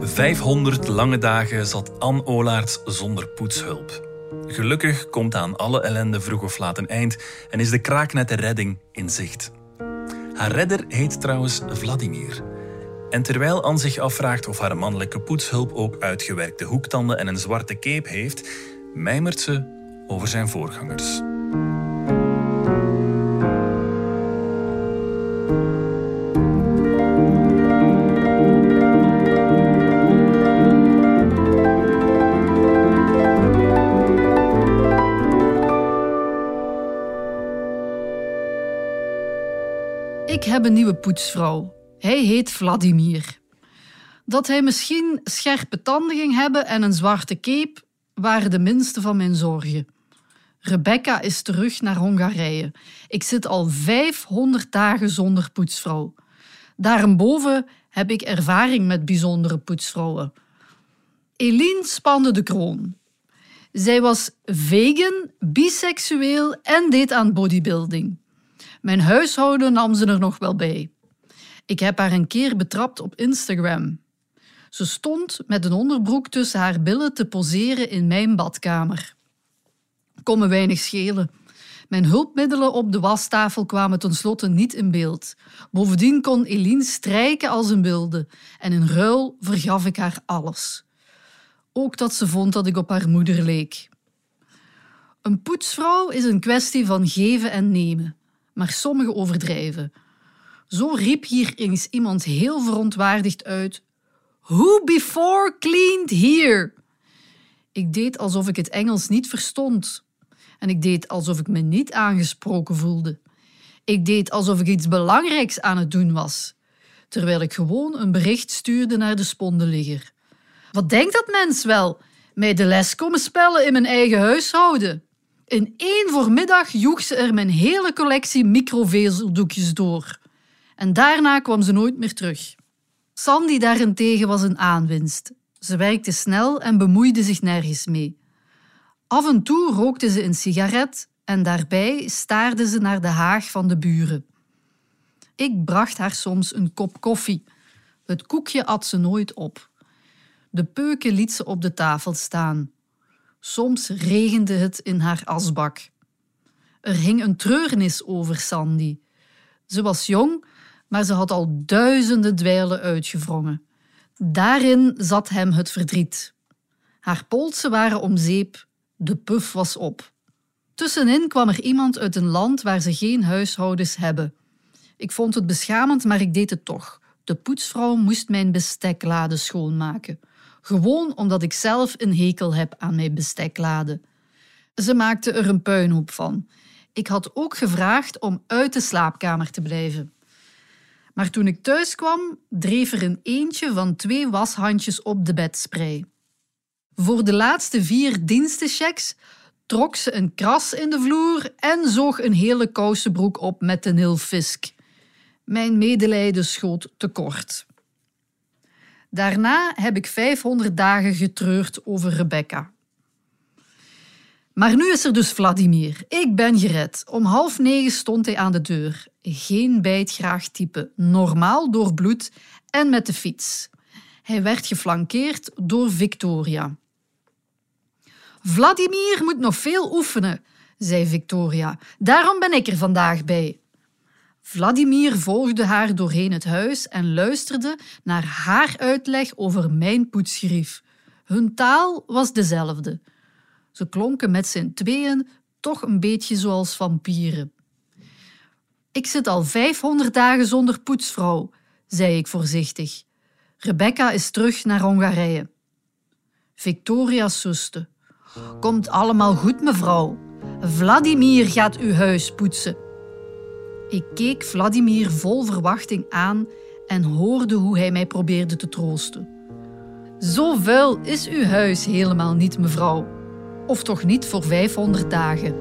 500 lange dagen zat Anne Olaerts zonder poetshulp. Gelukkig komt aan alle ellende vroeg of laat een eind en is de kraaknette redding in zicht. Haar redder heet trouwens Vladimir. En terwijl Anne zich afvraagt of haar mannelijke poetshulp ook uitgewerkte hoektanden en een zwarte cape heeft, mijmert ze over zijn voorgangers. Ik heb een nieuwe poetsvrouw. Hij heet Vladimir. Dat hij misschien scherpe tanden ging hebben en een zwarte cape waren de minste van mijn zorgen. Rebecca is terug naar Hongarije. Ik zit al 500 dagen zonder poetsvrouw. Daarboven heb ik ervaring met bijzondere poetsvrouwen. Eline spande de kroon. Zij was vegan, biseksueel en deed aan bodybuilding. Mijn huishouden nam ze er nog wel bij. Ik heb haar een keer betrapt op Instagram. Ze stond met een onderbroek tussen haar billen te poseren in mijn badkamer. Kon me weinig schelen. Mijn hulpmiddelen op de wastafel kwamen tenslotte niet in beeld. Bovendien kon Eline strijken als een wilde en in ruil vergaf ik haar alles. Ook dat ze vond dat ik op haar moeder leek. Een poetsvrouw is een kwestie van geven en nemen, maar sommigen overdrijven. Zo riep hier eens iemand heel verontwaardigd uit: Who before cleaned here? Ik deed alsof ik het Engels niet verstond. En ik deed alsof ik me niet aangesproken voelde. Ik deed alsof ik iets belangrijks aan het doen was, terwijl ik gewoon een bericht stuurde naar de spondenligger. Wat denkt dat mens wel? Mij de les komen spellen in mijn eigen huishouden. In één voormiddag joeg ze er mijn hele collectie microvezeldoekjes door. En daarna kwam ze nooit meer terug. Sandy daarentegen was een aanwinst. Ze werkte snel en bemoeide zich nergens mee. Af en toe rookte ze een sigaret en daarbij staarde ze naar de haag van de buren. Ik bracht haar soms een kop koffie. Het koekje at ze nooit op. De peuken liet ze op de tafel staan. Soms regende het in haar asbak. Er hing een treurnis over Sandy. Ze was jong, maar ze had al duizenden dweilen uitgewrongen. Daarin zat hem het verdriet. Haar polsen waren om zeep, de puf was op. Tussenin kwam er iemand uit een land waar ze geen huishoudens hebben. Ik vond het beschamend, maar ik deed het toch. De poetsvrouw moest mijn besteklade schoonmaken. Gewoon omdat ik zelf een hekel heb aan mijn besteklade. Ze maakte er een puinhoop van. Ik had ook gevraagd om uit de slaapkamer te blijven. Maar toen ik thuis kwam, dreef er een eentje van twee washandjes op de bedspray. Voor de laatste vier dienstenchecks trok ze een kras in de vloer en zoog een hele kousenbroek op met de nilfisk. Mijn medelijden schoot tekort. Daarna heb ik 500 dagen getreurd over Rebecca. Maar nu is er dus Vladimir. Ik ben gered. Om half negen stond hij aan de deur. Geen bijtgraag type, normaal doorbloed en met de fiets. Hij werd geflankeerd door Victoria. Vladimir moet nog veel oefenen, zei Victoria. Daarom ben ik er vandaag bij. Vladimir volgde haar doorheen het huis en luisterde naar haar uitleg over mijn poetsgrief. Hun taal was dezelfde. Ze klonken met z'n tweeën toch een beetje zoals vampieren. Ik zit al 500 dagen zonder poetsvrouw, zei ik voorzichtig. Rebecca is terug naar Hongarije. Victoria suste. Komt allemaal goed, mevrouw. Vladimir gaat uw huis poetsen. Ik keek Vladimir vol verwachting aan en hoorde hoe hij mij probeerde te troosten. Zo vuil is uw huis helemaal niet, mevrouw. Of toch niet voor 500 dagen.